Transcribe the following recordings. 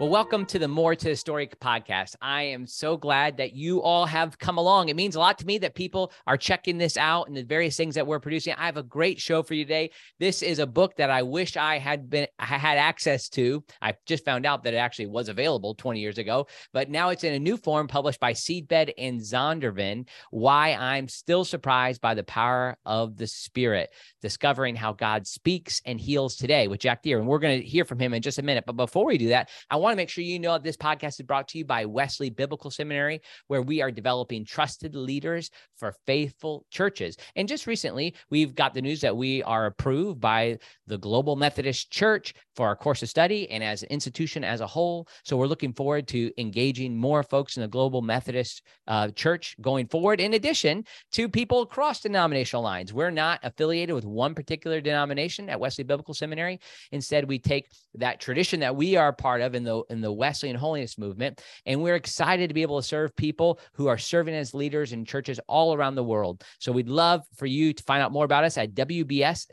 Well, welcome to the More to the Story podcast. I am so glad that you all have come along. It means a lot to me that people are checking this out and the various things that we're producing. I have a great show for you today. This is a book that I wish I had been had access to. I just found out that it actually was available 20 years ago, but now it's in a new form published by Seedbed and Zondervan. Why I'm still surprised by the power of the Spirit, discovering how God speaks and heals today with Jack Deere. And we're going to hear from him in just a minute. But before we do that, I want want to make sure you know this podcast is brought to you by Wesley Biblical Seminary, where we are developing trusted leaders for faithful churches. And just recently, we've got the news that we are approved by the Global Methodist Church for our course of study and as an institution as a whole. So we're looking forward to engaging more folks in the Global Methodist uh, Church going forward, in addition to people across denominational lines. We're not affiliated with one particular denomination at Wesley Biblical Seminary. Instead, we take that tradition that we are part of in the in the Wesleyan holiness movement, and we're excited to be able to serve people who are serving as leaders in churches all around the world. So we'd love for you to find out more about us at wbs.edu.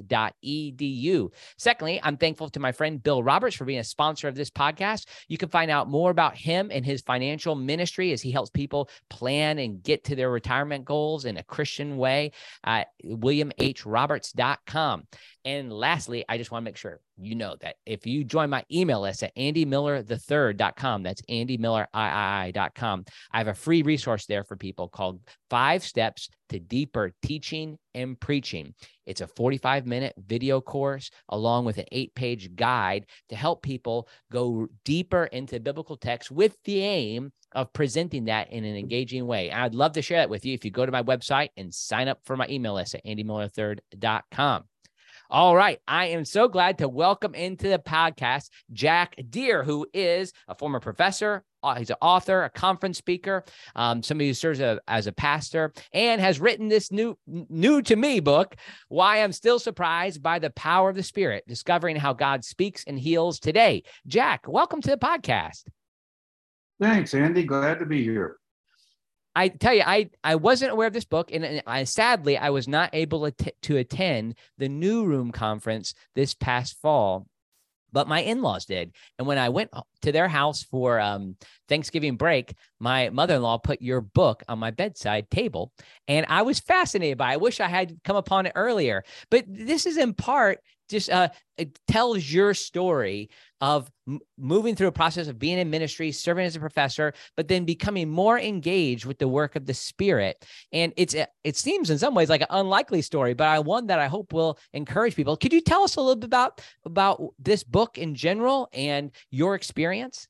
Secondly, I'm thankful to my friend Bill Roberts for being a sponsor of this podcast. You can find out more about him and his financial ministry as he helps people plan and get to their retirement goals in a Christian way at williamhroberts.com. And lastly, I just want to make sure you know that if you join my email list at andymillerthethird.com, that's andymilleriii.com, I have a free resource there for people called Five Steps to Deeper Teaching and Preaching. It's a 45 minute video course along with an eight page guide to help people go deeper into biblical text with the aim of presenting that in an engaging way. I'd love to share that with you if you go to my website and sign up for my email list at andymillerthird.com. All right. I am so glad to welcome into the podcast Jack Deere, who is a former professor. He's an author, a conference speaker, um, somebody who serves a, as a pastor, and has written this new, new to me book, Why I'm Still Surprised by the Power of the Spirit, discovering how God speaks and heals today. Jack, welcome to the podcast. Thanks, Andy. Glad to be here. I tell you, I I wasn't aware of this book, and I sadly I was not able to, to attend the New Room conference this past fall, but my in-laws did. And when I went to their house for um, Thanksgiving break, my mother-in-law put your book on my bedside table, and I was fascinated by. it. I wish I had come upon it earlier, but this is in part just uh, tells your story of m- moving through a process of being in ministry, serving as a professor, but then becoming more engaged with the work of the Spirit. And it's it seems in some ways like an unlikely story, but I one that I hope will encourage people. Could you tell us a little bit about about this book in general and your experience?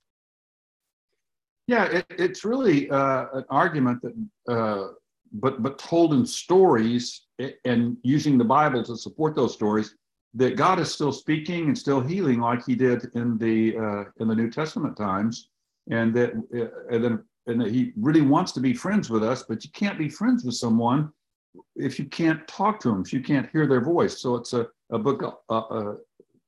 Yeah, it, it's really uh, an argument that, uh, but but told in stories and using the Bible to support those stories that God is still speaking and still healing like He did in the uh, in the New Testament times, and that uh, and then and that He really wants to be friends with us, but you can't be friends with someone if you can't talk to them, if you can't hear their voice. So it's a a book uh, uh,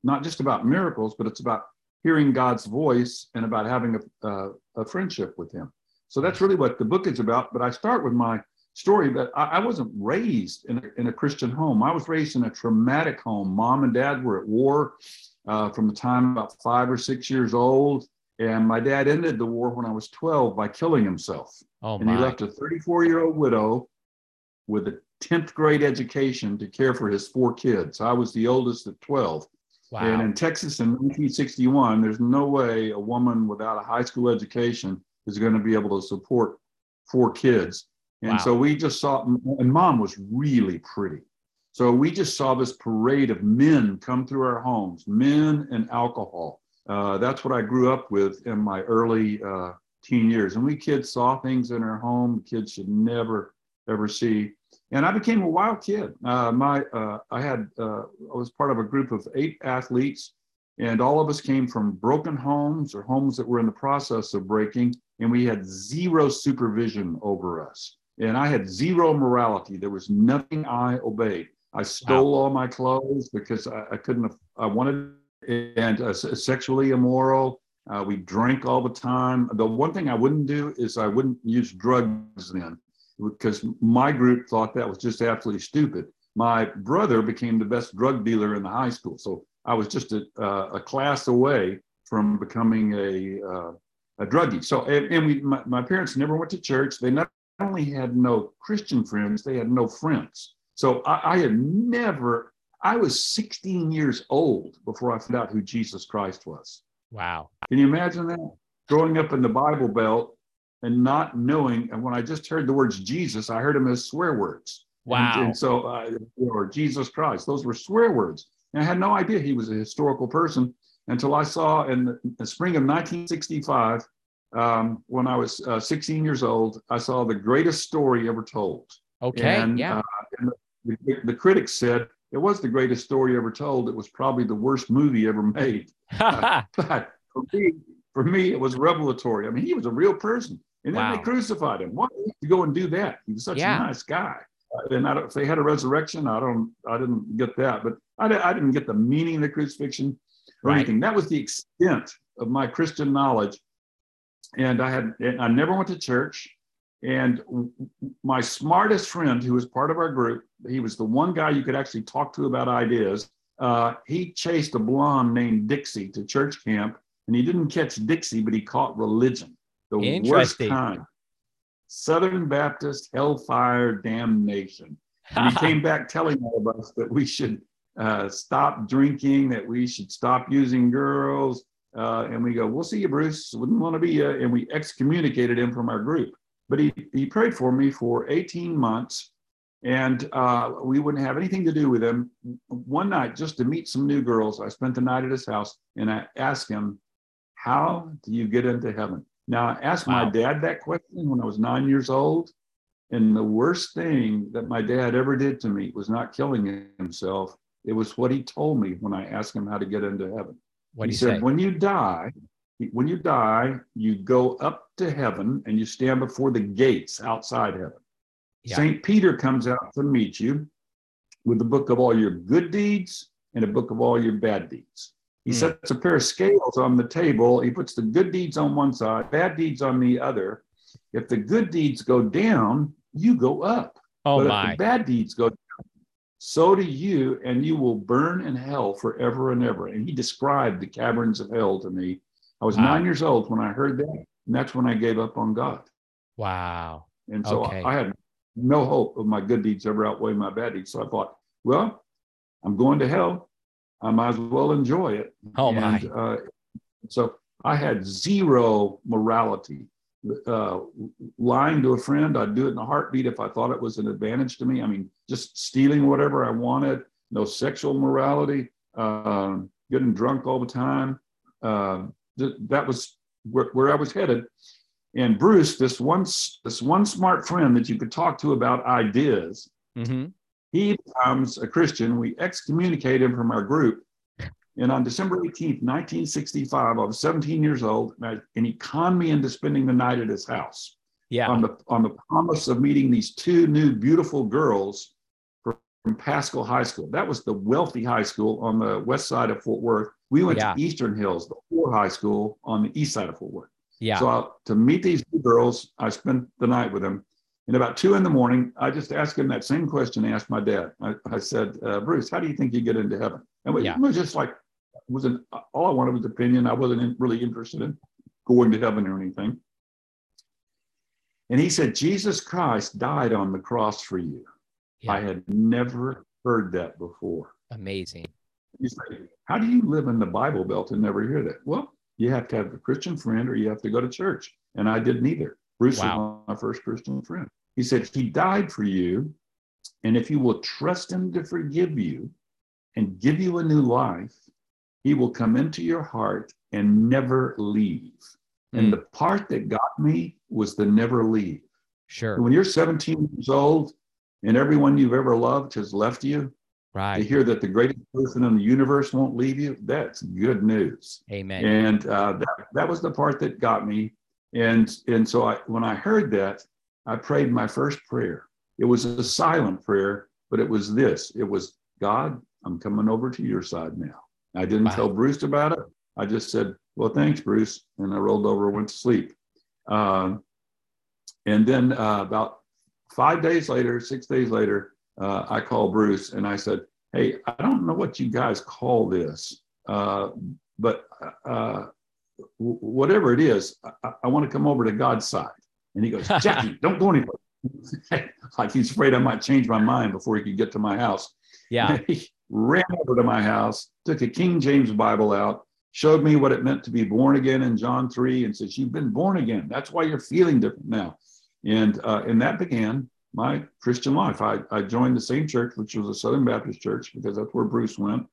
not just about miracles, but it's about hearing God's voice and about having a, uh, a friendship with Him. So that's really what the book is about. But I start with my story, but I, I wasn't raised in a, in a Christian home. I was raised in a traumatic home. Mom and dad were at war uh, from the time about five or six years old. And my dad ended the war when I was 12 by killing himself. Oh, and he left a 34 year old widow with a 10th grade education to care for his four kids. I was the oldest at 12. Wow. And in Texas in 1961, there's no way a woman without a high school education is going to be able to support four kids. And wow. so we just saw, and mom was really pretty. So we just saw this parade of men come through our homes, men and alcohol. Uh, that's what I grew up with in my early uh, teen years. And we kids saw things in our home kids should never, ever see. And I became a wild kid. Uh, my, uh, I had, uh, I was part of a group of eight athletes, and all of us came from broken homes or homes that were in the process of breaking, and we had zero supervision over us and I had zero morality. There was nothing I obeyed. I stole wow. all my clothes because I, I couldn't. I wanted and uh, sexually immoral. Uh, we drank all the time. The one thing I wouldn't do is I wouldn't use drugs then because my group thought that was just absolutely stupid. My brother became the best drug dealer in the high school, so I was just a, uh, a class away from becoming a uh, a druggie. So, and, and we, my, my, parents never went to church. They not only had no Christian friends, they had no friends. So I, I had never. I was 16 years old before I found out who Jesus Christ was. Wow. Can you imagine that? Growing up in the Bible Belt and not knowing, and when I just heard the words Jesus, I heard them as swear words. Wow. And, and so, uh, or Jesus Christ, those were swear words. And I had no idea he was a historical person until I saw in the, in the spring of 1965, um, when I was uh, 16 years old, I saw the greatest story ever told. Okay. And, yeah. Uh, and the, the, critics said it was the greatest story ever told. It was probably the worst movie ever made. uh, but for me, for me, it was revelatory. I mean, he was a real person. And then wow. they crucified him. Why did he go and do that? He was such yeah. a nice guy. And I don't, if they had a resurrection, I don't, I didn't get that. But I, I didn't get the meaning of the crucifixion or right. anything. That was the extent of my Christian knowledge. And I had, I never went to church. And my smartest friend, who was part of our group, he was the one guy you could actually talk to about ideas. Uh, he chased a blonde named Dixie to church camp, and he didn't catch Dixie, but he caught religion, the worst kind. Southern Baptist hellfire damnation. And he came back telling all of us that we should uh, stop drinking, that we should stop using girls. Uh, and we go, we'll see you, Bruce. Wouldn't want to be you. And we excommunicated him from our group. But he, he prayed for me for 18 months and uh, we wouldn't have anything to do with him. One night, just to meet some new girls, I spent the night at his house and I asked him, How do you get into heaven? Now, I asked wow. my dad that question when I was nine years old. And the worst thing that my dad ever did to me was not killing himself. It was what he told me when I asked him how to get into heaven. What he said, say? when you die, when you die, you go up to heaven and you stand before the gates outside heaven. Yeah. St. Peter comes out to meet you with the book of all your good deeds and a book of all your bad deeds. He mm. sets a pair of scales on the table. He puts the good deeds on one side, bad deeds on the other. If the good deeds go down, you go up. Oh but my. If the bad deeds go down, so do you, and you will burn in hell forever and ever. And he described the caverns of hell to me. I was wow. nine years old when I heard that, and that's when I gave up on God. Wow. And so okay. I had no hope of my good deeds ever outweigh my bad deeds. So I thought, well, I'm going to hell. I might as well enjoy it. Oh my! uh, so I had zero morality. Uh, lying to a friend, I'd do it in a heartbeat if I thought it was an advantage to me. I mean, just stealing whatever I wanted. No sexual morality. Uh, getting drunk all the time. Uh, th- that was where, where I was headed. And Bruce, this one, this one smart friend that you could talk to about ideas, mm-hmm he becomes a Christian. We excommunicate him from our group. And on December 18th, 1965, I was 17 years old, and, I, and he conned me into spending the night at his house. Yeah. On the on the promise of meeting these two new beautiful girls from, from Paschal High School. That was the wealthy high school on the west side of Fort Worth. We went yeah. to Eastern Hills, the poor high school on the east side of Fort Worth. Yeah. So I, to meet these two girls, I spent the night with them. And about two in the morning, I just asked him that same question I asked my dad. I, I said, uh, Bruce, how do you think you get into heaven? And it, yeah. it was just like, wasn't all I wanted was opinion. I wasn't in, really interested in going to heaven or anything. And he said, Jesus Christ died on the cross for you. Yeah. I had never heard that before. Amazing. You say, how do you live in the Bible Belt and never hear that? Well, you have to have a Christian friend or you have to go to church. And I did neither. Bruce wow. was my first Christian friend. He said, He died for you. And if you will trust Him to forgive you and give you a new life, He will come into your heart and never leave. Mm. And hmm. the part that got me was the never leave. Sure. When you're 17 years old and everyone you've ever loved has left you, right. to hear that the greatest person in the universe won't leave you, that's good news. Amen. And uh, that, that was the part that got me. And, and so I, when I heard that, I prayed my first prayer. It was a silent prayer, but it was this it was, God, I'm coming over to your side now. I didn't wow. tell Bruce about it. I just said, Well, thanks, Bruce. And I rolled over and went to sleep. Um, and then uh, about five days later, six days later, uh, I called Bruce and I said, Hey, I don't know what you guys call this, uh, but uh, whatever it is, I, I want to come over to God's side. And he goes, Jackie, don't go anywhere. like he's afraid I might change my mind before he could get to my house. Yeah. he ran over to my house, took a King James Bible out, showed me what it meant to be born again in John 3, and says, You've been born again. That's why you're feeling different now. And, uh, and that began my Christian life. I, I joined the same church, which was a Southern Baptist church, because that's where Bruce went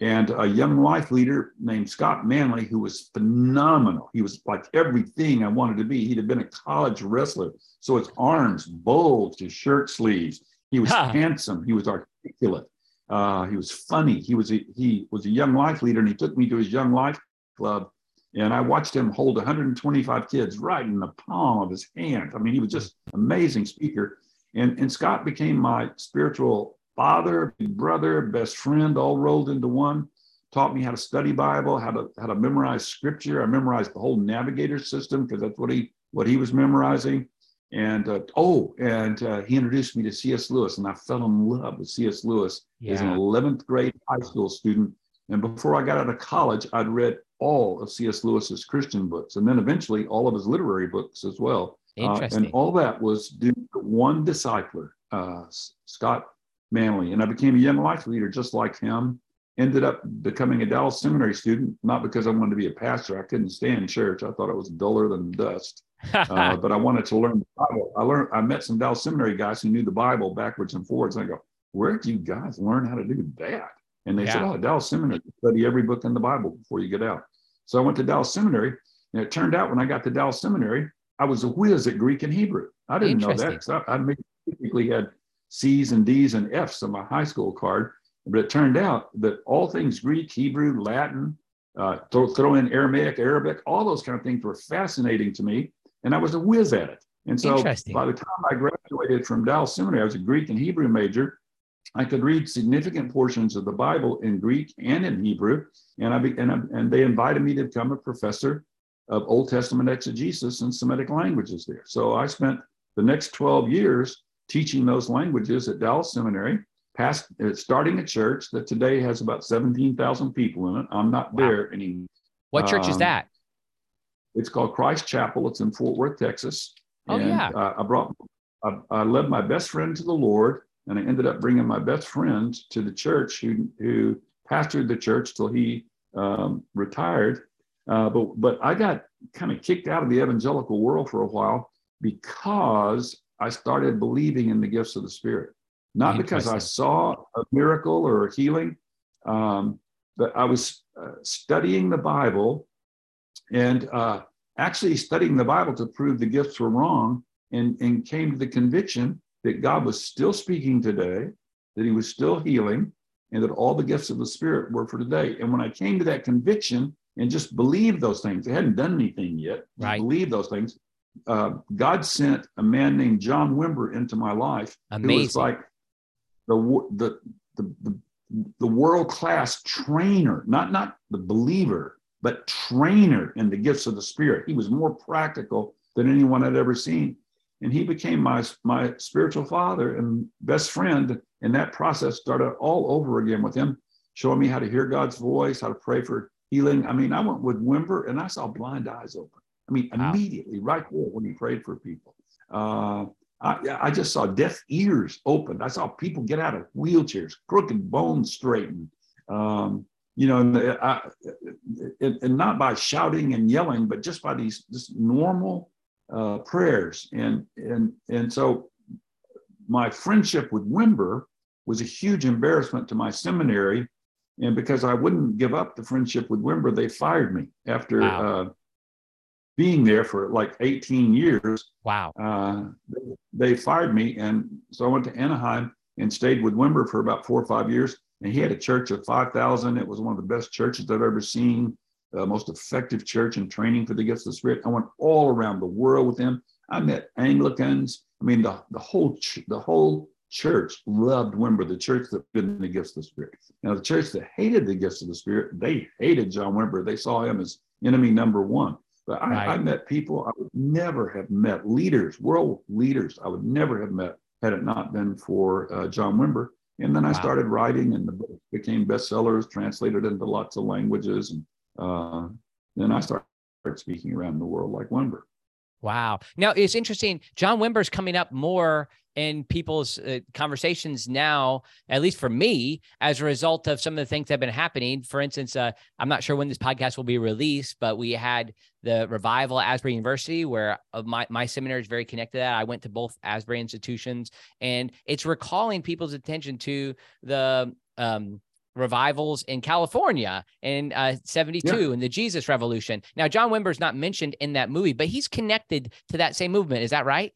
and a young life leader named Scott Manley, who was phenomenal. He was like everything I wanted to be. He'd have been a college wrestler, so his arms bulged, his shirt sleeves. He was handsome. He was articulate. Uh, he was funny. He was a, he was a young life leader, and he took me to his young life club, and I watched him hold 125 kids right in the palm of his hand. I mean, he was just amazing speaker. And, and Scott became my spiritual father, brother, best friend, all rolled into one. Taught me how to study Bible, how to how to memorize Scripture. I memorized the whole Navigator system because that's what he what he was memorizing. And uh, oh, and uh, he introduced me to C.S. Lewis, and I fell in love with C.S. Lewis yeah. as an 11th grade high school student. And before I got out of college, I'd read all of C.S. Lewis's Christian books, and then eventually all of his literary books as well. Uh, and all that was due to one discipler, uh, Scott Manley. And I became a young life leader just like him. Ended up becoming a Dallas Seminary student, not because I wanted to be a pastor. I couldn't stand church. I thought it was duller than dust. uh, but I wanted to learn the Bible. I learned. I met some Dallas Seminary guys who knew the Bible backwards and forwards. And I go, "Where did you guys learn how to do that?" And they yeah. said, "Oh, Dallas Seminary. Study every book in the Bible before you get out." So I went to Dallas Seminary, and it turned out when I got to Dallas Seminary, I was a whiz at Greek and Hebrew. I didn't know that because I, I basically had C's and D's and F's on my high school card. But it turned out that all things Greek, Hebrew, Latin, uh, throw, throw in Aramaic, Arabic, all those kind of things were fascinating to me. And I was a whiz at it. And so by the time I graduated from Dallas Seminary, I was a Greek and Hebrew major. I could read significant portions of the Bible in Greek and in Hebrew. And, I be, and, I, and they invited me to become a professor of Old Testament exegesis and Semitic languages there. So I spent the next 12 years teaching those languages at Dallas Seminary, past, uh, starting a church that today has about 17,000 people in it. I'm not wow. there anymore. What church um, is that? It's called Christ Chapel. It's in Fort Worth, Texas. Oh, and, yeah. Uh, I brought, I, I led my best friend to the Lord, and I ended up bringing my best friend to the church who, who pastored the church till he um, retired. Uh, but, but I got kind of kicked out of the evangelical world for a while because I started believing in the gifts of the Spirit, not because I saw a miracle or a healing, um, but I was uh, studying the Bible and uh, actually studying the Bible to prove the gifts were wrong and, and came to the conviction that God was still speaking today, that He was still healing, and that all the gifts of the Spirit were for today. And when I came to that conviction and just believed those things, I hadn't done anything yet, right. believed those things, uh, God sent a man named John Wimber into my life. Amazing. Who was like the the the, the, the world class trainer, not not the believer, but trainer in the gifts of the Spirit. He was more practical than anyone I'd ever seen, and he became my my spiritual father and best friend. And that process started all over again with him, showing me how to hear God's voice, how to pray for healing. I mean, I went with Wimber and I saw blind eyes open. I mean, wow. immediately, right there when he prayed for people. Uh, I, I, just saw deaf ears opened. I saw people get out of wheelchairs, crooked bones straightened. Um, you know, and, I, and, and, not by shouting and yelling, but just by these just normal uh, prayers. And and and so, my friendship with Wimber was a huge embarrassment to my seminary, and because I wouldn't give up the friendship with Wimber, they fired me after. Wow. Being there for like 18 years. Wow. Uh, they fired me. And so I went to Anaheim and stayed with Wimber for about four or five years. And he had a church of 5,000. It was one of the best churches I've ever seen, the most effective church in training for the gifts of the Spirit. I went all around the world with him. I met Anglicans. I mean, the, the whole ch- the whole church loved Wimber, the church that did the gifts of the Spirit. Now, the church that hated the gifts of the Spirit, they hated John Wimber. They saw him as enemy number one. But I, right. I, met people I would never have met, leaders, world leaders, I would never have met had it not been for uh, John Wimber. And then wow. I started writing, and the book became bestsellers, translated into lots of languages. And uh, then I started speaking around the world like Wimber. Wow. Now it's interesting. John Wimber's coming up more in people's uh, conversations now, at least for me, as a result of some of the things that have been happening. For instance, uh, I'm not sure when this podcast will be released, but we had the revival at Asbury University, where uh, my, my seminary is very connected to that. I went to both Asbury institutions, and it's recalling people's attention to the um, revivals in California in uh, 72 yeah. and the Jesus Revolution. Now, John Wimber's not mentioned in that movie, but he's connected to that same movement. Is that right?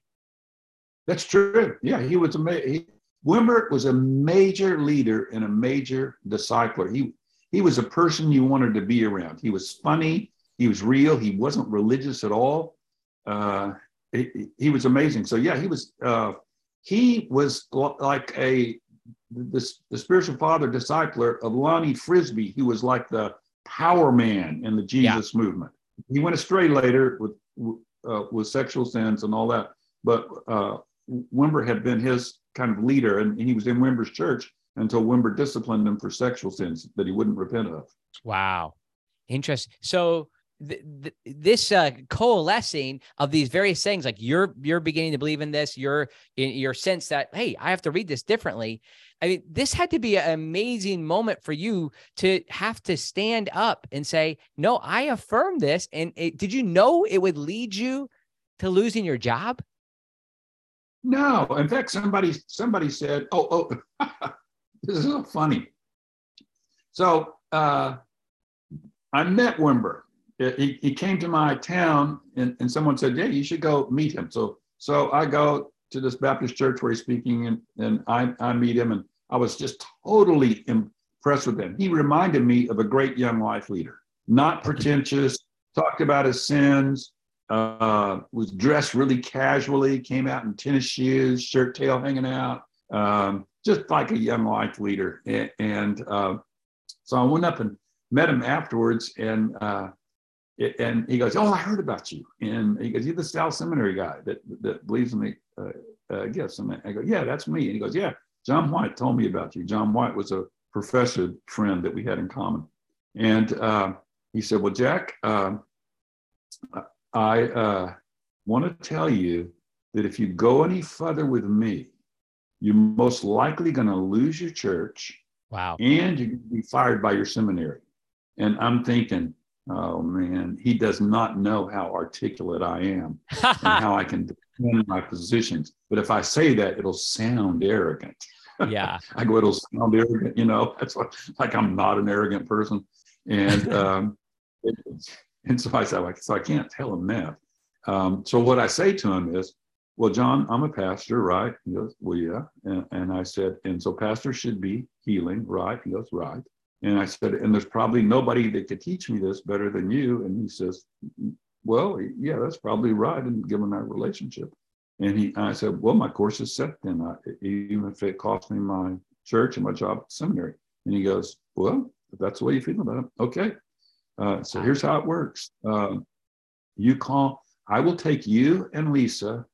That's true. Yeah, he was a he, Wimber was a major leader and a major discipler. He he was a person you wanted to be around. He was funny. He was real. He wasn't religious at all. Uh, he, he was amazing. So yeah, he was. Uh, he was like a the, the spiritual father discipler of Lonnie Frisbee, who was like the power man in the Jesus yeah. movement. He went astray later with uh, with sexual sins and all that, but uh, Wimber had been his kind of leader, and he was in Wimber's church until Wimber disciplined him for sexual sins that he wouldn't repent of. Wow, interesting. So this uh, coalescing of these various things, like you're you're beginning to believe in this, you're in your sense that hey, I have to read this differently. I mean, this had to be an amazing moment for you to have to stand up and say, "No, I affirm this." And it, did you know it would lead you to losing your job? No, in fact, somebody somebody said, "Oh, oh, this is so funny." So uh, I met Wimber he, he came to my town and, and someone said, Yeah, you should go meet him. So so I go to this Baptist church where he's speaking and, and I, I meet him and I was just totally impressed with him. He reminded me of a great young life leader, not pretentious, talked about his sins, uh, was dressed really casually, came out in tennis shoes, shirt tail hanging out, um, just like a young life leader. And, and uh, so I went up and met him afterwards and uh, and he goes, "Oh, I heard about you." And he goes, "You're the South Seminary guy that that believes in the uh, uh, gifts." And I go, "Yeah, that's me." And he goes, "Yeah, John White told me about you. John White was a professor friend that we had in common." And uh, he said, "Well, Jack, um, I uh, want to tell you that if you go any further with me, you're most likely going to lose your church. Wow. And you're going to be fired by your seminary." And I'm thinking Oh man, he does not know how articulate I am and how I can defend my positions. But if I say that, it'll sound arrogant. Yeah. I go, it'll sound arrogant, you know, that's what, like I'm not an arrogant person. And, um, it, and so I said, like, so I can't tell him that. Um, so what I say to him is, well, John, I'm a pastor, right? He goes, well, yeah. And, and I said, and so pastors should be healing, right? He goes, right. And I said, and there's probably nobody that could teach me this better than you. And he says, well, yeah, that's probably right. And given our relationship. And he, I said, well, my course is set then, even if it cost me my church and my job at seminary. And he goes, well, if that's the way you feel about it, okay. Uh, so here's how it works. Um, you call, I will take you and Lisa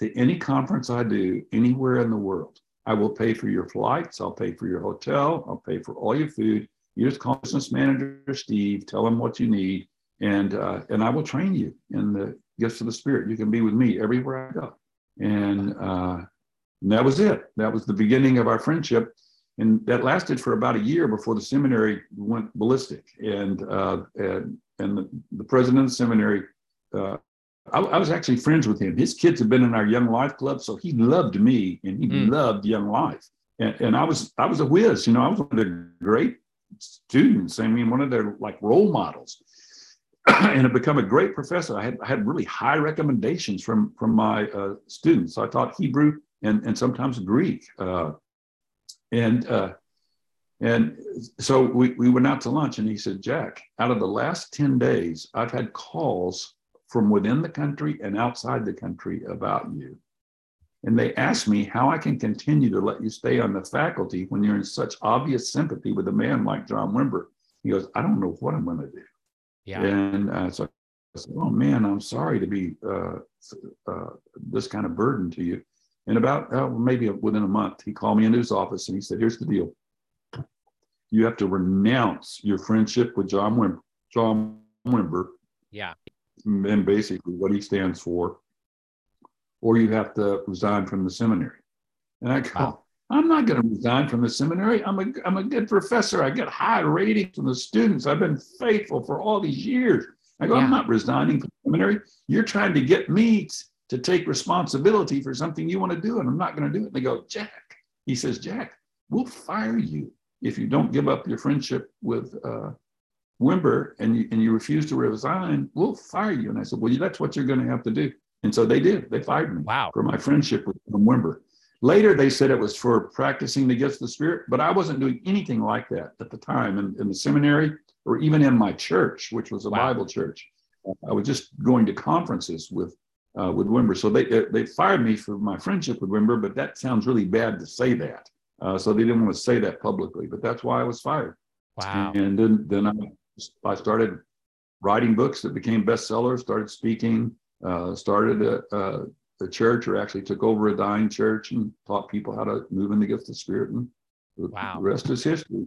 to any conference I do anywhere in the world. I will pay for your flights. I'll pay for your hotel. I'll pay for all your food. You just call business manager Steve, tell him what you need, and uh, and I will train you in the gifts of the Spirit. You can be with me everywhere I go. And, uh, and that was it. That was the beginning of our friendship. And that lasted for about a year before the seminary went ballistic. And uh, and, and the, the president of the seminary, uh, I, I, was actually friends with him. His kids had been in our Young Life Club, so he loved me and he mm. loved Young Life. And, and I was I was a whiz, you know. I was one of the great students. I mean, one of their like role models, and have become a great professor. I had I had really high recommendations from from my uh, students. I taught Hebrew and and sometimes Greek, uh, and uh, and so we we went out to lunch, and he said, Jack, out of the last ten days, I've had calls from within the country and outside the country about you. And they asked me how I can continue to let you stay on the faculty when you're in such obvious sympathy with a man like John Wimber. He goes, I don't know what I'm going to do. Yeah. And uh, so I said, Oh man, I'm sorry to be uh, uh, this kind of burden to you. And about uh, maybe within a month, he called me into his office and he said, Here's the deal. You have to renounce your friendship with John Wimber. John Wimber. Yeah. and basically what he stands for, or you have to resign from the seminary. And I go, wow. I'm not going to resign from the seminary. I'm a, I'm a good professor. I get high ratings from the students. I've been faithful for all these years. I go, yeah. I'm not resigning from the seminary. You're trying to get me to take responsibility for something you want to do, and I'm not going to do it. And they go, Jack, he says, Jack, we'll fire you if you don't give up your friendship with uh, Wimber and you, and you refuse to resign, we'll fire you. And I said, well, that's what you're going to have to do. And so they did. They fired me wow. for my friendship with Wimber. Later, they said it was for practicing the gifts of the Spirit, but I wasn't doing anything like that at the time in, in the seminary or even in my church, which was a wow. Bible church. I was just going to conferences with uh, with Wimber. So they uh, they fired me for my friendship with Wimber, but that sounds really bad to say that. Uh, so they didn't want to say that publicly, but that's why I was fired. Wow. And then then I I started writing books that became bestsellers, started speaking, uh, started a, a, a, church, or actually took over a dying church and taught people how to move in the gift of spirit. And wow. the rest is history.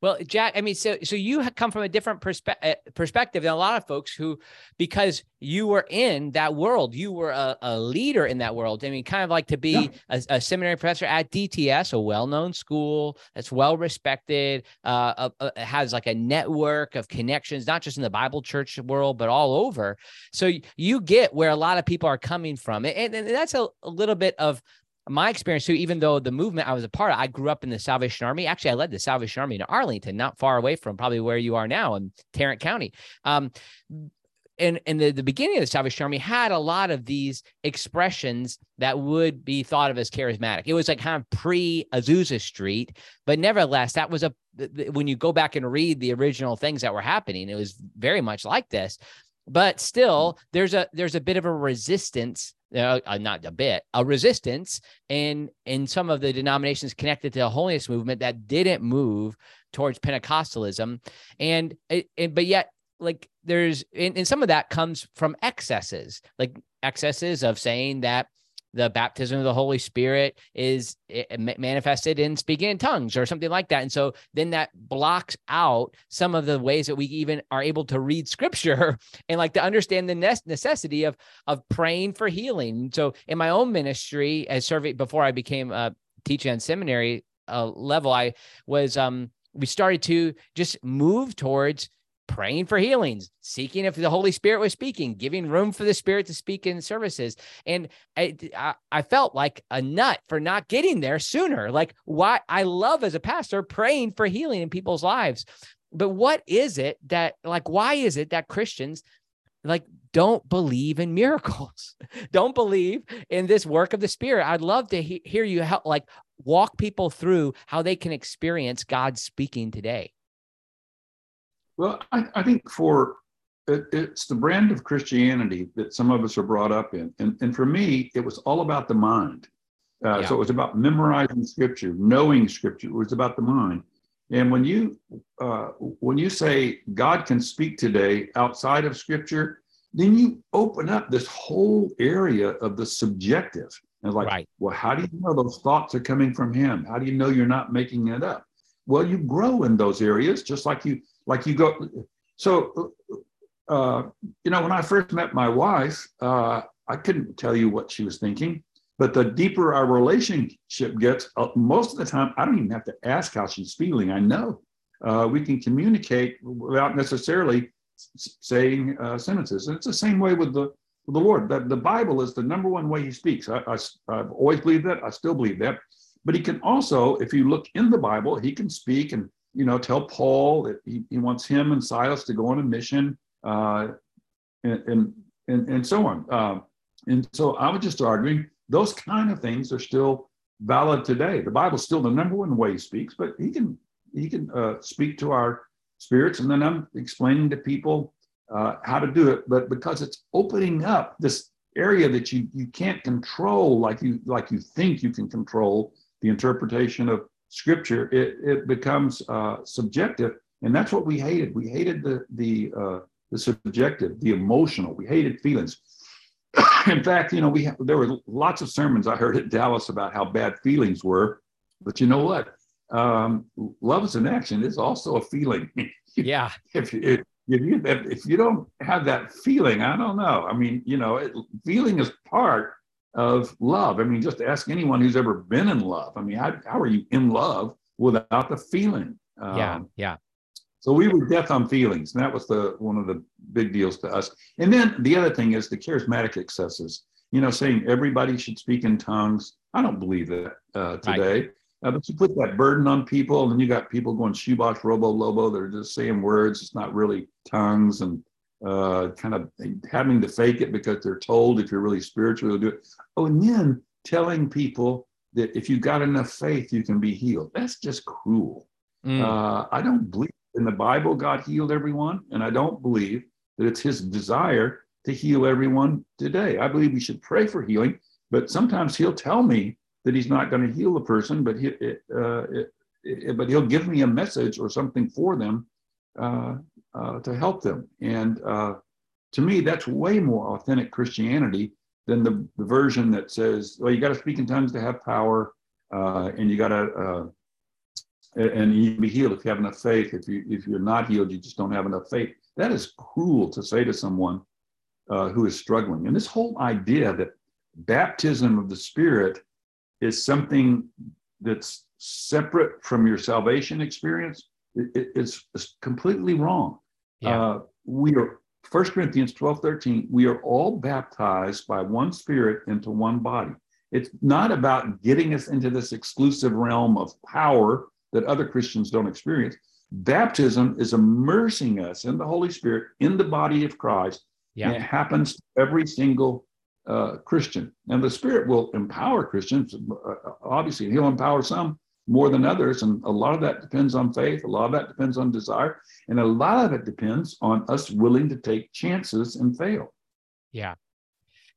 Well, Jack, I mean, so so you come from a different perspe- uh, perspective than a lot of folks who, because you were in that world, you were a, a leader in that world. I mean, kind of like to be yeah. a, a, seminary professor at DTS, a well-known school that's well respected, uh, uh, has like a network of connections, not just in the Bible church world, but all over. So you get where a lot of people are coming from, and, and that's a, a little bit of my experience too, even though the movement I was a part of, I grew up in the Salvation Army. Actually, I led the Salvation Army in Arlington, not far away from probably where you are now in Tarrant County. Um, and and the, the beginning of the Salvation Army had a lot of these expressions that would be thought of as charismatic. It was like kind of pre Azusa Street, but nevertheless, that was a when you go back and read the original things that were happening, it was very much like this. But still, there's a there's a bit of a resistance uh, uh, not a bit, a resistance in in some of the denominations connected to the holiness movement that didn't move towards Pentecostalism, and but yet like there's and, and some of that comes from excesses, like excesses of saying that the baptism of the Holy Spirit is eh, eh, manifested in speaking in tongues or something like that. And so then that blocks out some of the ways that we even are able to read scripture and like to understand the necessity of of praying for healing. So in my own ministry as survey before I became a teaching on seminary uh, level, I was um we started to just move towards praying for healings, seeking if the Holy Spirit was speaking, giving room for the Spirit to speak in services. And I, I, I, felt like a nut for not getting there sooner. Like, why I love as a pastor praying for healing in people's lives. But what is it that, like, why is it that Christians like don't believe in miracles don't believe in this work of the spirit i'd love to he- hear you help like walk people through how they can experience god speaking today well, I, I think for it, it's the brand of Christianity that some of us are brought up in. And, and for me, it was all about the mind. Uh, yeah. So it was about memorizing scripture, knowing scripture. It was about the mind. And when you uh, when you say God can speak today outside of scripture, then you open up this whole area of the subjective. And like, right. well, how do you know those thoughts are coming from Him? How do you know you're not making it up? Well, you grow in those areas, just like you like you go. So, uh, you know, when I first met my wife, uh, I couldn't tell you what she was thinking. But the deeper our relationship gets, uh, most of the time, I don't even have to ask how she's feeling. I know uh, we can communicate without necessarily saying uh, sentences. And it's the same way with the with the Lord. That the Bible is the number one way He speaks. I, I've always believed that. I still believe that. But He can also, if you look in the Bible, He can speak and you know, tell Paul that he, he wants him and Silas to go on a mission, uh, and, and, and and so on. Uh, and so I was just arguing those kind of things are still valid today. The Bible's still the number one way he speaks, but he can he can uh, speak to our spirits, and then I'm explaining to people uh, how to do it. But because it's opening up this area that you you can't control like you like you think you can control the interpretation of scripture, it, it becomes uh, subjective. And that's what we hated. We hated the, the, uh, the subjective, the emotional. We hated feelings. In fact, you know, we have, there were lots of sermons I heard at Dallas about how bad feelings were. But you know what? Um, love is an action. It's also a feeling. Yeah. if, if if you if you don't have that feeling, I don't know. I mean, you know, it, feeling is part of love. I mean, just ask anyone who's ever been in love. I mean, how, how are you in love without the feeling? Um, yeah, yeah. So we were death on feelings, and that was the one of the big deals to us. And then the other thing is the charismatic excesses. You know, saying everybody should speak in tongues. I don't believe that uh, today. Right. Uh, but you put that burden on people, and then you got people going shoebox robo lobo. They're just saying words. It's not really tongues, and uh, kind of having to fake it because they're told if you're really spiritual, you'll do it. Oh, and then telling people that if you got enough faith, you can be healed. That's just cruel. Mm. Uh, I don't believe in the Bible God healed everyone, and I don't believe that it's His desire to heal everyone today. I believe we should pray for healing, but sometimes He'll tell me that He's not going to heal the person, but he, uh, it, it, but He'll give me a message or something for them uh, uh, to help them. And uh, to me, that's way more authentic Christianity than the, the version that says, well, you got to speak in tongues to have power, uh, and you got to, uh, and you be healed if you have enough faith. If you if you're not healed, you just don't have enough faith. That is cruel to say to someone uh, who is struggling. And this whole idea that baptism of the Spirit is something that's separate from your salvation experience it, it's, completely wrong. Yeah. Uh, we are 1 Corinthians 12, 13, we are all baptized by one spirit into one body. It's not about getting us into this exclusive realm of power that other Christians don't experience. Baptism is immersing us in the Holy Spirit in the body of Christ. Yeah. And it happens to every single uh, Christian. And the Spirit will empower Christians. Uh, obviously, He'll empower some, more than others. And a lot of that depends on faith, a lot of that depends on desire, and a lot of it depends on us willing to take chances and fail. Yeah.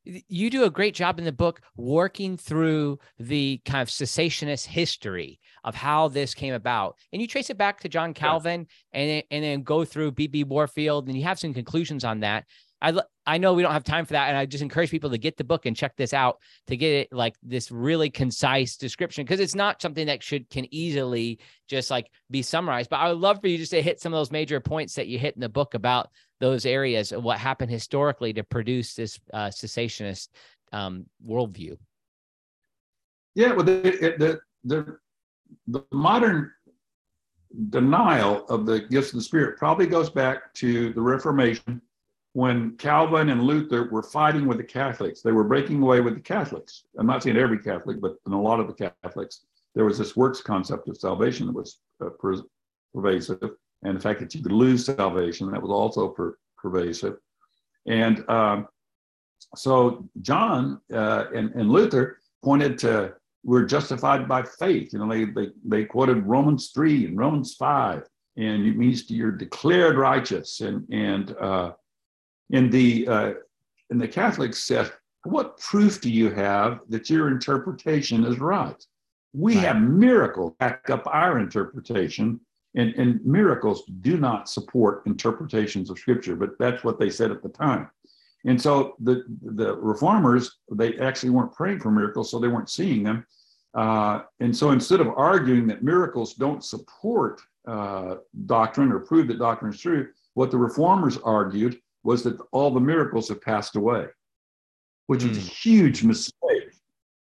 You do a great job in the book working through the kind of cessationist history of how this came about. And you trace it back to John Calvin yeah. and, and then go through B.B. Warfield, and you have some conclusions on that. I I know we don't have time for that, and I just encourage people to get the book and check this out to get it like this really concise description because it's not something that should can easily just like be summarized. But I would love for you just to hit some of those major points that you hit in the book about those areas of what happened historically to produce this uh, cessationist um, worldview. Yeah, well, the, the the the modern denial of the gifts of the Spirit probably goes back to the Reformation when Calvin and Luther were fighting with the Catholics. They were breaking away with the Catholics. I'm not saying every Catholic, but in a lot of the Catholics, there was this works concept of salvation that was uh, per- pervasive, and the fact that you could lose salvation that was also per- pervasive. And um, so John uh, and, and Luther pointed to we're justified by faith. You know, they they they quoted Romans three and Romans five, and it means you're declared righteous and and uh, in the uh, in the Catholic set, what proof do you have that your interpretation is right? We right. have miracles back up our interpretation, and, and miracles do not support interpretations of Scripture, but that's what they said at the time. And so the the reformers they actually weren't praying for miracles, so they weren't seeing them. Uh, and so instead of arguing that miracles don't support uh, doctrine or prove that doctrine is true, what the reformers argued was that all the miracles have passed away, which mm. is a hmm. huge mistake.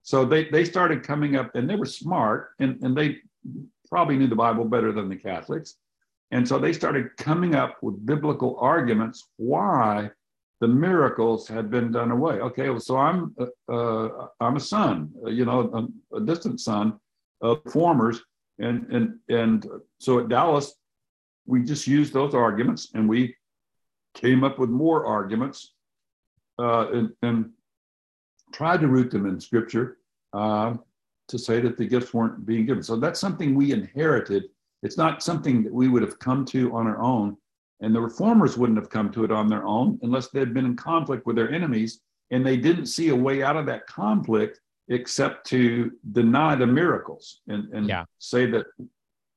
So they, they started coming up and they were smart and, and they probably knew the Bible better than the Catholics. And so they started coming up with biblical arguments why the miracles had been done away. Okay, well, so I'm uh, uh, I'm a son, uh, you know, a, a, distant son of formers, and and and so at Dallas, we just used those arguments and we came up with more arguments uh, and, and, tried to root them in scripture uh, to say that the gifts weren't being given. So that's something we inherited. It's not something that we would have come to on our own. And the reformers wouldn't have come to it on their own unless they'd been in conflict with their enemies and they didn't see a way out of that conflict except to deny the miracles and, and yeah. say that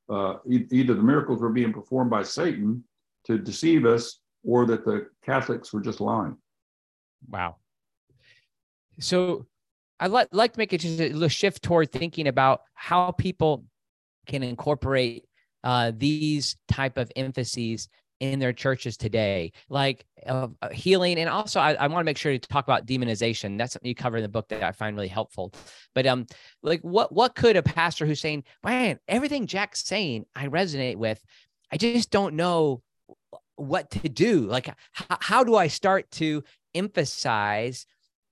uh, e- either the miracles were being performed by Satan to deceive us or that the Catholics were just lying. Wow. So I'd like, like to make it just a little shift toward thinking about how people can incorporate uh, these type of emphases in their churches today, like uh, healing. And also, I, I want to make sure to talk about demonization. That's something you cover in the book that I find really helpful. But um, like what what could a pastor who's saying, man, everything Jack's saying, I resonate with. I just don't know what to do. Like, h- how do I start to emphasize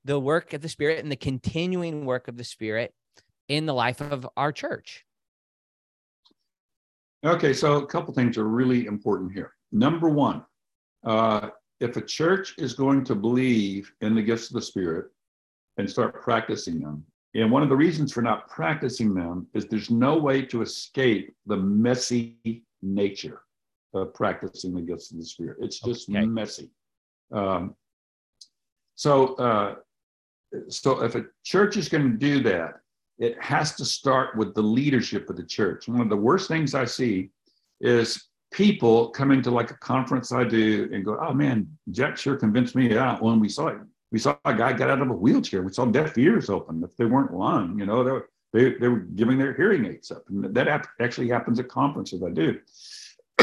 the work of the Spirit and the continuing work of the Spirit in the life of our church? Okay, so a couple things are really important here. Number one, uh, if a church is going to believe in the gifts of the Spirit and start practicing them, and one of the reasons for not practicing them is there's no way to escape the messy nature of practicing the gifts of the Spirit. It's just okay. messy. Um, so, uh, so if a church is going to do that, it has to start with the leadership of the church. One of the worst things I see is people coming to like a conference I do and go, "Oh man, Jack sure convinced me out when we saw it. We saw a guy get out of a wheelchair. We saw deaf ears open. If they weren't lying, you know, they were, they, they were giving their hearing aids up, and that actually happens at conferences I do.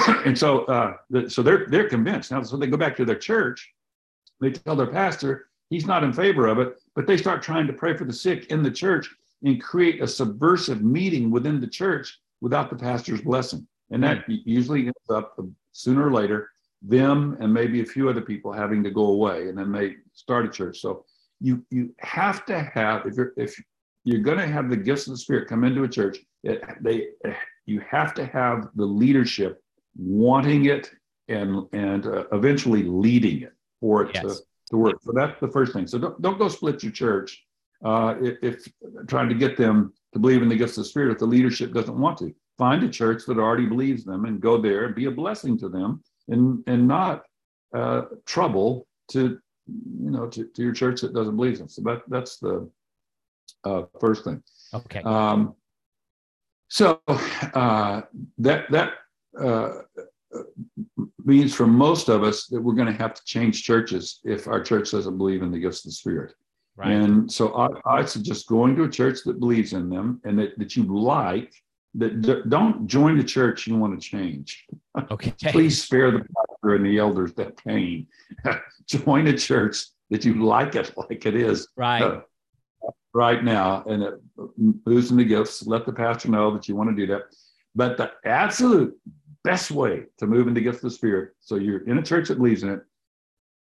and so, uh, the, so they're they're convinced now. So they go back to their church. They tell their pastor he's not in favor of it, but they start trying to pray for the sick in the church and create a subversive meeting within the church without the pastor's blessing. And that hmm. usually ends up sooner or later, them and maybe a few other people having to go away and then they start a church. So you you have to have if you're if you're going to have the gifts of the spirit come into a church, it, they you have to have the leadership wanting it and and uh, eventually leading it for it yes. to, to work. So that's the first thing. So don't, don't go split your church uh, if, if, trying to get them to believe in the gifts of the Spirit if the leadership doesn't want to. Find a church that already believes them and go there and be a blessing to them and, and not uh, trouble to you know to, to your church that doesn't believe them. So that that's the uh, first thing. Okay. Um, so uh, that that uh, means for most of us that we're going to have to change churches if our church doesn't believe in the gifts of the Spirit. Right. And so I, I suggest going to a church that believes in them and that, that you like, that d- don't join the church you want to change. Okay. Please spare the pastor and the elders that pain. join a church that you like it like it is. Right. Uh, right now and it in the gifts. Let the pastor know that you want to do that. But the absolute best way to move into gifts of the Spirit, so you're in a church that believes in it,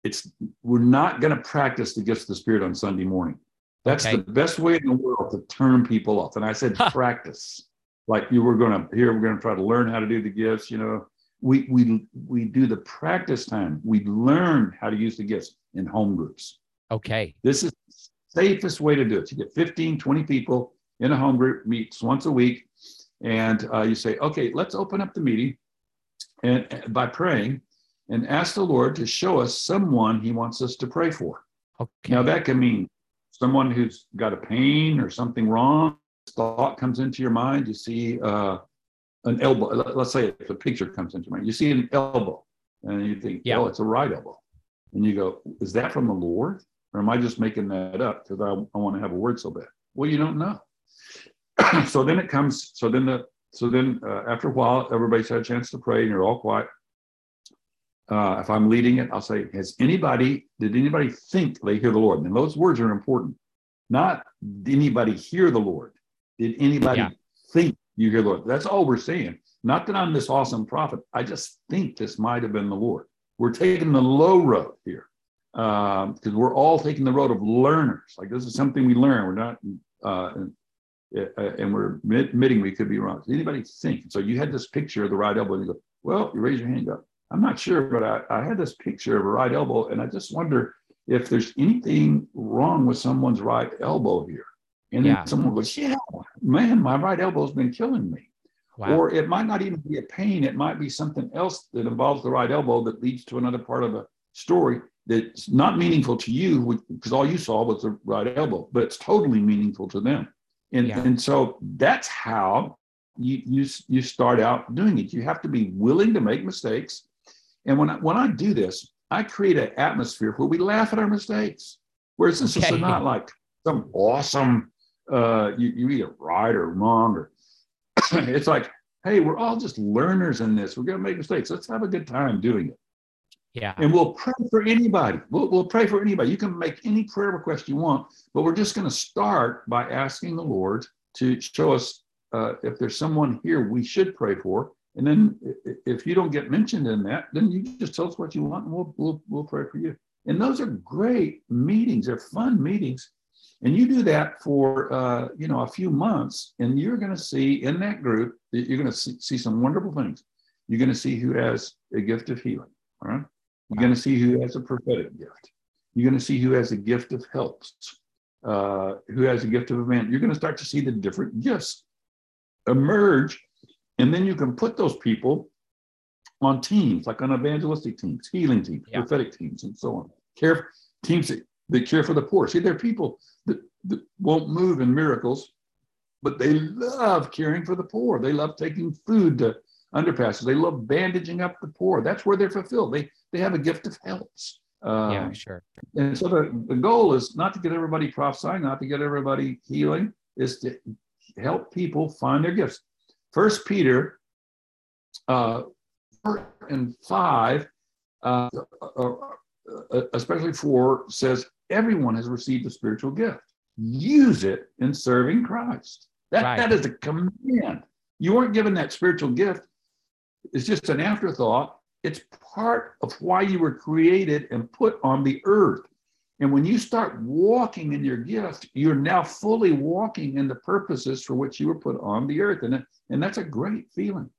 it's we're not going to practice the gifts of the spirit on Sunday morning. That's okay. the best way in the world to turn people off. And I said practice. Like you were going to here, we're going to try to learn how to do the gifts. You know, we we we do the practice time. We learn how to use the gifts in home groups. Okay. This is the safest way to do it. You get 15, 20 people in a home group, meets once a week, and uh, you say, okay, let's open up the meeting, and, and by praying, and ask the Lord to show us someone He wants us to pray for. Okay. Now, that can mean someone who's got a pain or something wrong. Thought comes into your mind. You see uh, an elbow. Let's say if a picture comes into mind, you see an elbow, and you think, yeah. "Oh, it's a right elbow," and you go, "Is that from the Lord, or am I just making that up because I, I want to have a word so bad?" Well, you don't know. so then it comes. So then the so then uh, after a while, everybody's had a chance to pray, and you're all quiet uh, if I'm leading it, I'll say, Has anybody, did anybody think they hear the Lord? And those words are important. Not did anybody hear the Lord? Did anybody yeah. think you hear the Lord? That's all we're saying. Not that I'm this awesome prophet. I just think this might have been the Lord. We're taking the low road here because um, we're all taking the road of learners. Like this is something we learn. We're not, uh, uh, Uh, uh, and we're admitting we could be wrong. Does anybody think? So you had this picture of the right elbow, and you go, well, you raise your hand up. I'm not sure, but I, I had this picture of a right elbow, and I just wonder if there's anything wrong with someone's right elbow here. And yeah. then someone goes, Yeah, man, my right elbow's been killing me. Wow. Or it might not even be a pain, it might be something else that involves the right elbow that leads to another part of a story that's not meaningful to you because all you saw was the right elbow, but it's totally meaningful to them. And, yeah. and so that's how you, you, you start out doing it. You have to be willing to make mistakes and when I, when I do this, I create an atmosphere where we laugh at our mistakes. Whereas this okay. is not like some awesome, uh, you, you either right or wrong, or it's like, hey, we're all just learners in this. We're going to make mistakes. Let's have a good time doing it. Yeah. And we'll pray for anybody. We'll, we'll pray for anybody. You can make any prayer request you want, but we're just going to start by asking the Lord to show us uh, if there's someone here we should pray for. And then if you don't get mentioned in that, then you just tell us what you want and we'll, we'll, we'll pray for you. And those are great meetings. They're fun meetings. And you do that for, uh, you know, a few months and you're going to see in that group, you're going to see, see some wonderful things. You're going to see who has a gift of healing. All right. You're going to see who has a prophetic gift. You're going to see who has a gift of helps, uh, who has a gift of event. You're going to start to see the different gifts emerge. And then you can put those people on teams, like on evangelistic teams, healing teams, yeah. prophetic teams, and so on. Care teams that, that care for the poor. See, there are people that, that won't move in miracles, but they love caring for the poor. They love taking food to underpasses. They love bandaging up the poor. That's where they're fulfilled. They they have a gift of helps. Um, yeah, sure. And so the, the goal is not to get everybody prophesying, not to get everybody healing, is to help people find their gifts. First Peter uh, and five, uh, uh, uh, especially four, says everyone has received a spiritual gift. Use it in serving Christ. That, right. that is a command. You weren't given that spiritual gift. It's just an afterthought. It's part of why you were created and put on the earth. And when you start walking in your gift, you're now fully walking in the purposes for which you were put on the earth. And, and that's a great feeling.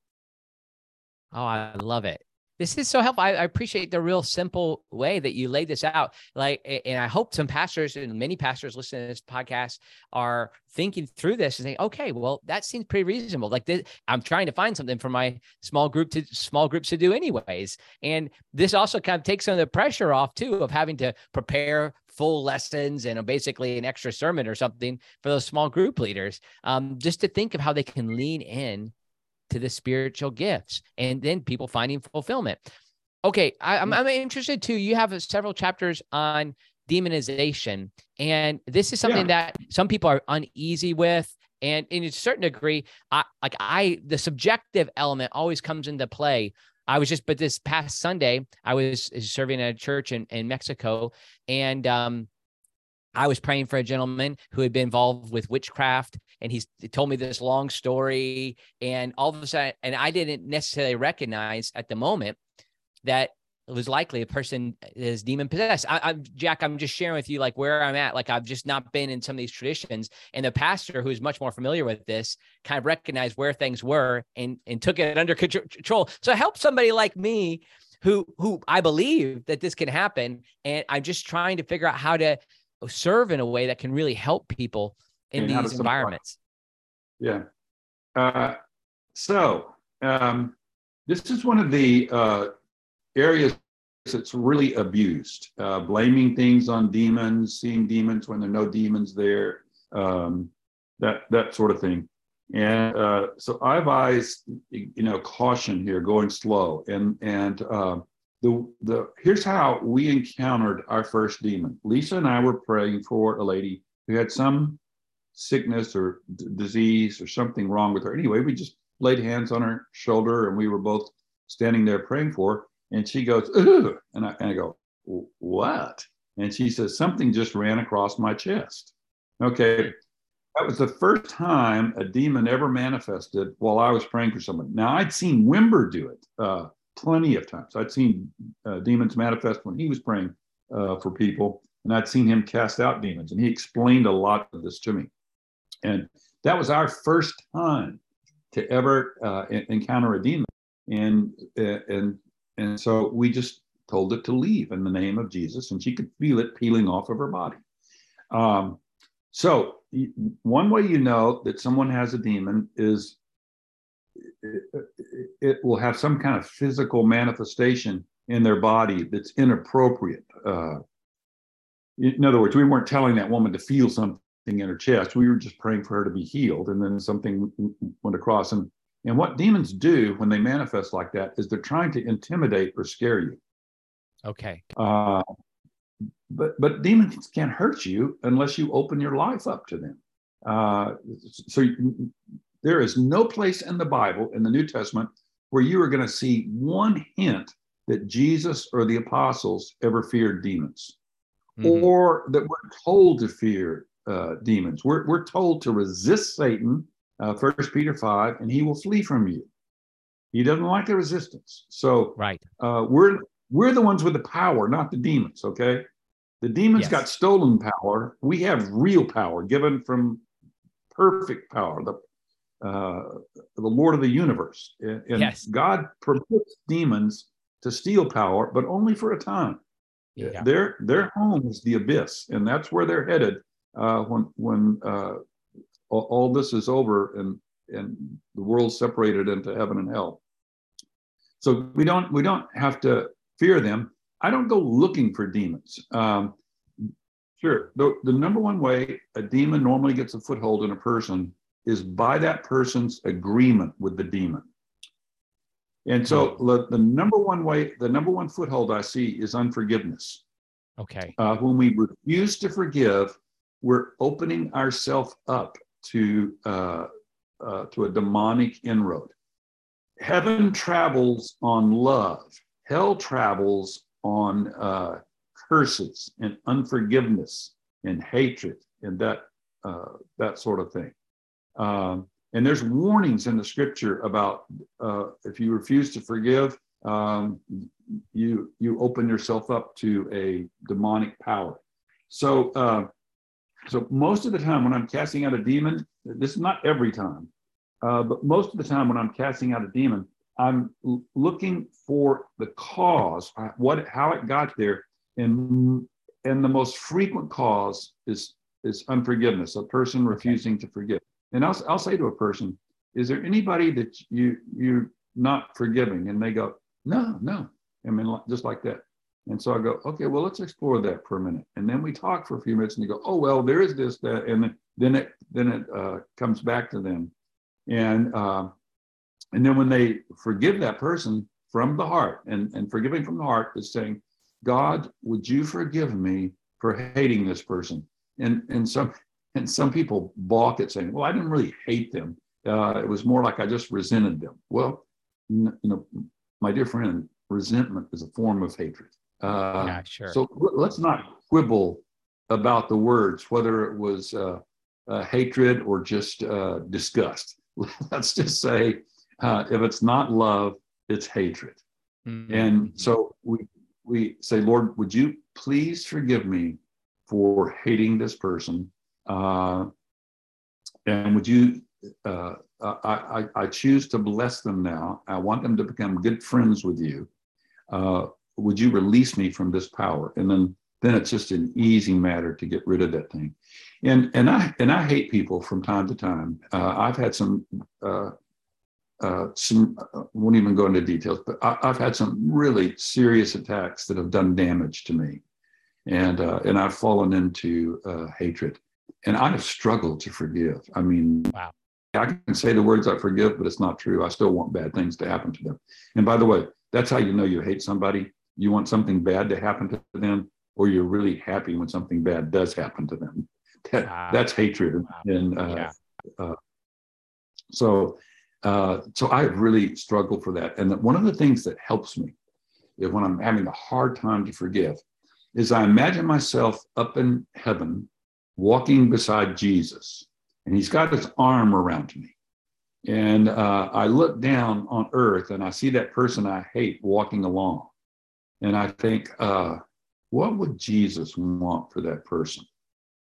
Oh, I love it. This is so helpful. I, I, appreciate the real simple way that you laid this out. Like, and I hope some pastors and many pastors listening to this podcast are thinking through this and saying, okay, well, that seems pretty reasonable. Like this, I'm trying to find something for my small group to small groups to do anyways. And this also kind of takes some of the pressure off too of having to prepare full lessons and basically an extra sermon or something for those small group leaders. Um, just to think of how they can lean in to the spiritual gifts and then people finding fulfillment. Okay, I, am I'm, I'm interested too. You have several chapters on demonization, and this is something yeah. that some people are uneasy with. And in a certain degree, I like I the subjective element always comes into play. I was just, but this past Sunday, I was serving at a church in, in Mexico, and um, I was praying for a gentleman who had been involved with witchcraft, and he's he told me this long story. And all of a sudden, and I didn't necessarily recognize at the moment that it was likely a person is demon possessed. I, am Jack. I'm just sharing with you like where I'm at. Like I've just not been in some of these traditions, and the pastor who is much more familiar with this kind of recognized where things were and and took it under control. So help somebody like me who who I believe that this can happen, and I'm just trying to figure out how to serve in a way that can really help people in and these environments. Yeah. Uh, so um, this is one of the uh, areas that's really abused, uh, blaming things on demons, seeing demons when there are no demons there, um, that that sort of thing. And uh, so I advise, you know, caution here, going slow, and and uh, the, the here's how we encountered our first demon. Lisa and I were praying for a lady who had some sickness or d- disease or something wrong with her. Anyway, we just laid hands on her shoulder and we were both standing there praying for her. And she goes, Ugh! And I, and I go, what? And she says, something just ran across my chest. Okay. That was the first time a demon ever manifested while I was praying for someone. Now, I'd seen Wimber do it. Uh, plenty of times. I'd seen uh, demons manifest when he was praying uh, for people, and I'd seen him cast out demons, and he explained a lot of this to me. And that was our first time to ever uh, encounter a demon, and uh, and and so we just told it to leave in the name of Jesus, and she could feel it peeling off of her body. Um, so one way you know that someone has a demon is it, will have some kind of physical manifestation in their body that's inappropriate. Uh, in other words, we weren't telling that woman to feel something in her chest. We were just praying for her to be healed, and then something went across. And and what demons do when they manifest like that is they're trying to intimidate or scare you. Okay. Uh, but but demons can't hurt you unless you open your life up to them. Uh, so There is no place in the Bible, in the New Testament, where you are going to see one hint that Jesus or the apostles ever feared demons mm-hmm. or that we're told to fear uh, demons. We're, we're told to resist Satan, uh, First Peter 5, and he will flee from you. He doesn't like the resistance. So right. Uh, we're we're the ones with the power, not the demons. Okay, the demons yes. got stolen power. We have real power given from perfect power, the uh, the Lord of the universe. And, yes. God permits demons to steal power, but only for a time. Yeah. Their their home is the abyss, and that's where they're headed uh, when when uh, all, all, this is over and and the world separated into heaven and hell. So we don't we don't have to fear them. I don't go looking for demons. Um, sure, the, the number one way a demon normally gets a foothold in a person is by that person's agreement with the demon. And so hmm. the, the number one way, the number one foothold I see is unforgiveness. Okay. Uh, when we refuse to forgive, we're opening ourselves up to uh, uh, to a demonic inroad. Heaven travels on love. Hell travels on uh, curses and unforgiveness and hatred and that uh, that sort of thing. Um, and there's warnings in the scripture about uh, if you refuse to forgive, um, you you open yourself up to a demonic power. So uh, so most of the time when I'm casting out a demon, this is not every time, uh, but most of the time when I'm casting out a demon, I'm l- looking for the cause, uh, what how it got there, and and the most frequent cause is is unforgiveness, a person refusing to forgive. And I'll, I'll say to a person, is there anybody that you, you're not forgiving? And they go, no, no. I mean, just like that. And so I go, okay, well, let's explore that for a minute. And then we talk for a few minutes and you go, oh, well, there is this, that. And then it, then it uh, comes back to them. And, uh, and then when they forgive that person from the heart and, and forgiving from the heart is saying, God, would you forgive me for hating this person? And, and some, and some people balk at saying, well, I didn't really hate them. Uh, it was more like I just resented them. Well, you know, my dear friend, resentment is a form of hatred. Uh, yeah, sure. So let's not quibble about the words, whether it was uh, uh hatred or just uh, disgust. let's just say uh, if it's not love, it's hatred. Mm-hmm. And so we we say, Lord, would you please forgive me for hating this person uh, and would you, uh, I, I, I, choose to bless them now. I want them to become good friends with you. Uh, would you release me from this power? And then, then it's just an easy matter to get rid of that thing. And, and I, and I hate people from time to time. Uh, I've had some, uh, uh, some uh, won't even go into details, but I, have had some really serious attacks that have done damage to me, and uh, and I've fallen into uh, hatred and I have struggled to forgive. I mean, wow. I can say the words I forgive, but it's not true. I still want bad things to happen to them. And by the way, that's how you know you hate somebody. You want something bad to happen to them, or you're really happy when something bad does happen to them. That, wow. That's hatred. Wow. And uh, yeah. uh, so, uh, so I have really struggled for that. And one of the things that helps me when I'm having a hard time to forgive, is I imagine myself up in heaven walking beside Jesus, and he's got his arm around me. And uh, I look down on earth and I see that person I hate walking along. And I think, uh, what would Jesus want for that person?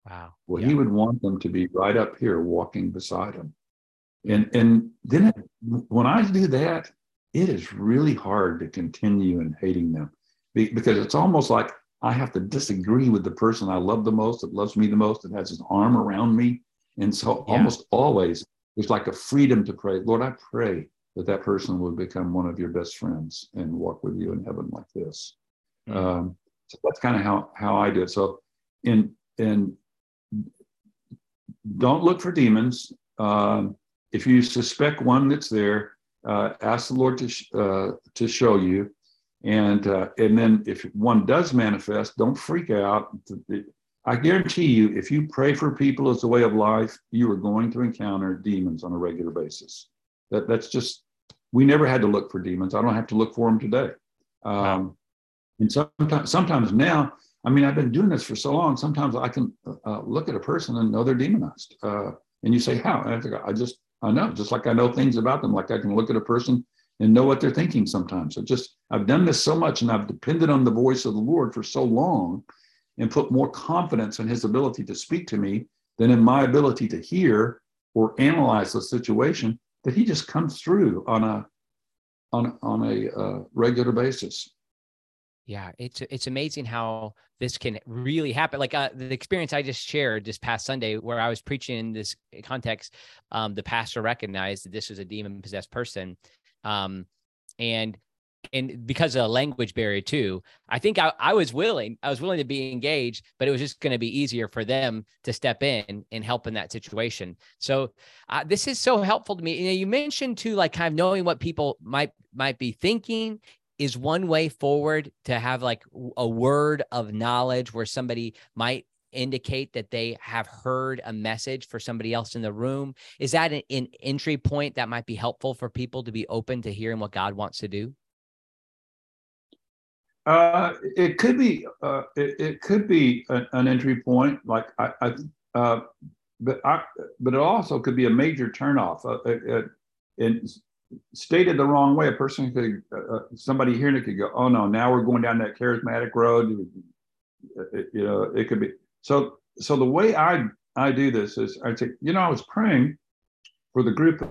Wow. Well, yeah. he would want them to be right up here walking beside him. And, and then it, when I do that, it is really hard to continue in hating them because it's almost like I have to disagree with the person I love the most, that loves me the most, that has his arm around me. And so yeah. almost always there's like a freedom to pray. Lord, I pray that that person will become one of your best friends and walk with you in heaven like this. Mm-hmm. Um, so that's kind of how, how I do it. So in, in don't look for demons. Um, if you suspect one that's there, uh, ask the Lord to, sh- uh, to show you. And uh, and then if one does manifest, don't freak out. I guarantee you, if you pray for people as a way of life, you are going to encounter demons on a regular basis. That that's just we never had to look for demons. I don't have to look for them today. Um. And sometimes, sometimes now, I mean, I've been doing this for so long. Sometimes I can uh, look at a person and know they're demonized. Uh, and you say, how? I I just I know, just like I know things about them. Like I can look at a person and know what they're thinking sometimes. I just I've done this so much, and I've depended on the voice of the Lord for so long and put more confidence in his ability to speak to me than in my ability to hear or analyze the situation that he just comes through on a on on a uh, regular basis. Yeah it's it's amazing how this can really happen. Like uh, the experience i just shared this past sunday where i was preaching in this context um, the pastor recognized that this was a demon possessed person um, and and because of a language barrier too, I think I, I was willing, I was willing to be engaged, but it was just going to be easier for them to step in and help in that situation. So uh, this is so helpful to me. You know, you mentioned too, like kind of knowing what people might might be thinking is one way forward to have like a word of knowledge where somebody might indicate that they have heard a message for somebody else in the room is that an, an entry point that might be helpful for people to be open to hearing what god wants to do uh, it could be uh, it, it, could be an, an, entry point, like I, I uh, but I, but it also could be a major turnoff. Uh, it, it, stated the wrong way, a person could uh, uh, somebody hearing it could go, "Oh no, now we're going down that charismatic road." you know, it could be so. So the way I I do this is I say, you know, I was praying for the group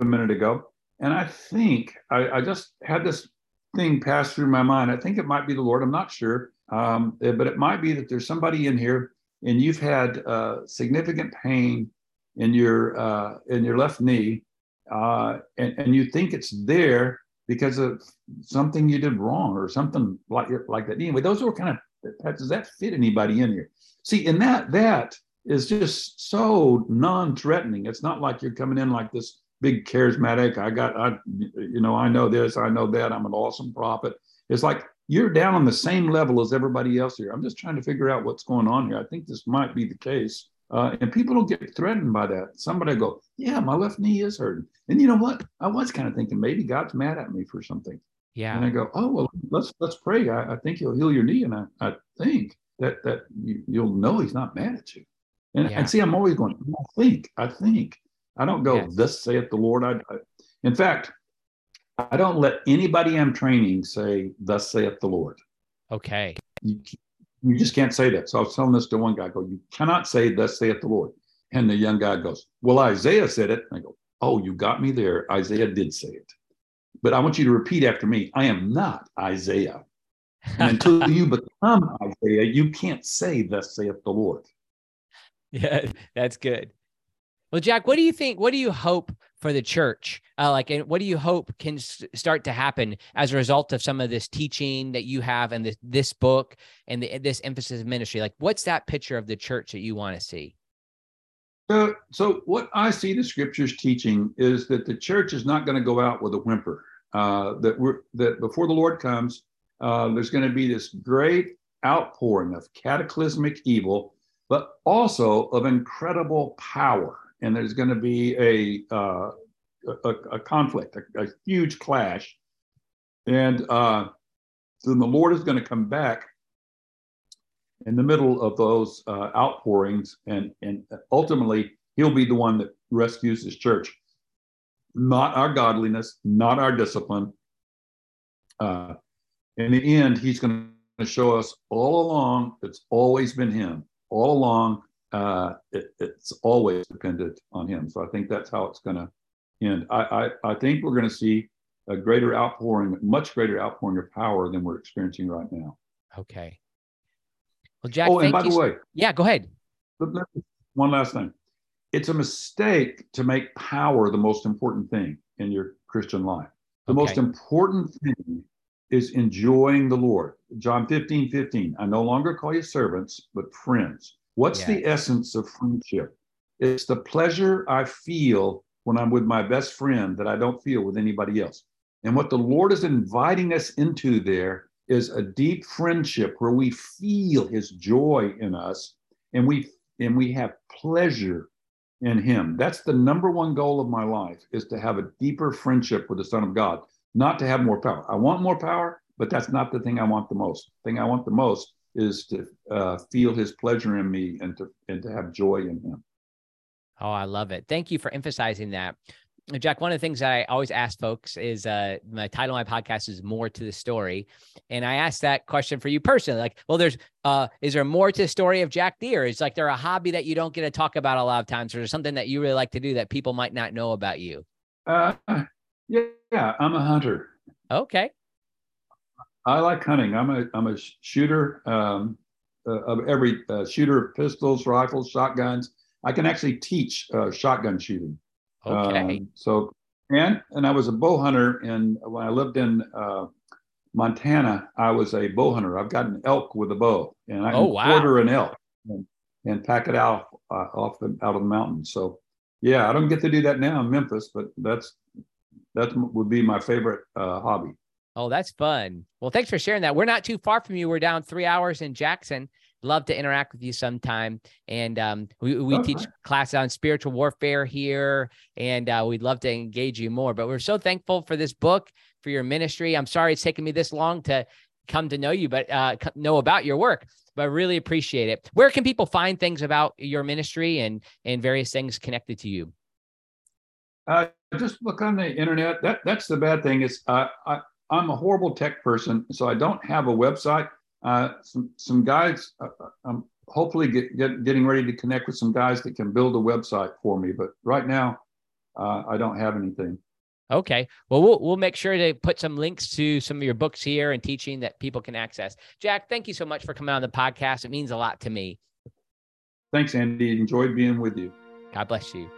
a minute ago, and I think I, I just had this thing pass through my mind. I think it might be the Lord. I'm not sure, um, eh, but it might be that there's somebody in here and you've had uh, significant pain in your uh, in your left knee, uh, and, and you think it's there because of something you did wrong or something like like that. Anyway, those were kind of does that fit anybody in here? See, and that that is just so non-threatening. It's not like you're coming in like this big charismatic. I got, I, you know, I know this, I know that. I'm an awesome prophet. It's like you're down on the same level as everybody else here. I'm just trying to figure out what's going on here. I think this might be the case. Uh, and people don't get threatened by that. Somebody go, yeah, my left knee is hurting. And you know what? I was kind of thinking maybe God's mad at me for something. Yeah. And I go, oh well, let's let's pray. I, I think He'll heal your knee, and I, I think that that you, will know He's not mad at you. And, yeah. and see, I'm always going. I think, I think, I don't go, yes. thus saith the Lord. I, I, in fact, I don't let anybody I'm training say, thus saith the Lord. Okay. You, you just can't say that. So I was telling this to one guy, I go, you cannot say, thus saith the Lord. And the young guy goes, well, Isaiah said it. And I go, oh, you got me there. Isaiah did say it. But I want you to repeat after me. I am not Isaiah. And until you become Isaiah, you can't say, thus saith the Lord. Yeah, that's good. Well, Jack, what do you think? What do you hope for the church? Uh, like, and what do you hope can s- start to happen as a result of some of this teaching that you have and this, this book and the, this emphasis of ministry? Like, what's that picture of the church that you want to see? So, so what I see the scriptures teaching is that the church is not going to go out with a whimper. Uh, that we're that before the Lord comes, uh, there's going to be this great outpouring of cataclysmic evil, but also of incredible power and there's going to be a, uh, a, a, conflict, a, a, huge clash. And uh, then the Lord is going to come back in the middle of those uh, outpourings, and, and ultimately, he'll be the one that rescues his church. Not our godliness, not our discipline. Uh, in the end, he's going to show us all along, it's always been him. All along, uh, it, it's always dependent on him. So I think that's how it's going to end. I, I, I think we're going to see a greater outpouring, much greater outpouring of power than we're experiencing right now. Okay. Well, Jack. Oh, and by the way, yeah, go ahead. One last thing. It's a mistake to make power the most important thing in your Christian life. The okay. most important thing is enjoying the Lord. John 15, 15. I no longer call you servants, but friends. What's yeah. the essence of friendship? It's the pleasure I feel when I'm with my best friend that I don't feel with anybody else. And what the Lord is inviting us into there is a deep friendship where we feel his joy in us and we and we have pleasure in him. That's the number one goal of my life is to have a deeper friendship with the Son of God, not to have more power. I want more power, but that's not the thing I want the most. The thing I want the most is to uh, feel his pleasure in me and to and to have joy in him. Oh, I love it. Thank you for emphasizing that. Jack, one of the things I always ask folks is uh, my title of my podcast is more to the story. And I asked that question for you personally. Like, well, there's uh, is there more to the story of Jack Deere? Is like there a hobby that you don't get to talk about a lot of times, or is something that you really like to do that people might not know about you? Uh, yeah, yeah, I'm a hunter. Okay. I like hunting. I'm a I'm a shooter um, uh, of every uh, shooter of pistols, rifles, shotguns. I can actually teach uh, shotgun shooting. Okay. Um, so and and I was a bow hunter, and when I lived in uh, Montana, I was a bow hunter. I've got an elk with a bow, and I Oh, can wow. quarter an elk and, and pack it out uh, off the out of the mountain. So yeah, I don't get to do that now in Memphis, but that's that would be my favorite uh, hobby. Oh, that's fun. Well, thanks for sharing that. We're not too far from you. We're down three hours in Jackson. Love to interact with you sometime. And um, we, we Oh, teach classes on spiritual warfare here, and uh, we'd love to engage you more. But we're so thankful for this book, for your ministry. I'm sorry it's taken me this long to come to know you, but uh, know about your work. But I really appreciate it. Where can people find things about your ministry and and various things connected to you? Uh, just look on the internet. That that's the bad thing is uh, I I'm a horrible tech person, so I don't have a website. Uh, some some guys, uh, uh, I'm hopefully get, get getting ready to connect with some guys that can build a website for me. But right now, uh, I don't have anything. Okay. Well, we'll we'll make sure to put some links to some of your books here and teaching that people can access. Jack, thank you so much for coming on the podcast. It means a lot to me. Thanks, Andy. Enjoyed being with you. God bless you.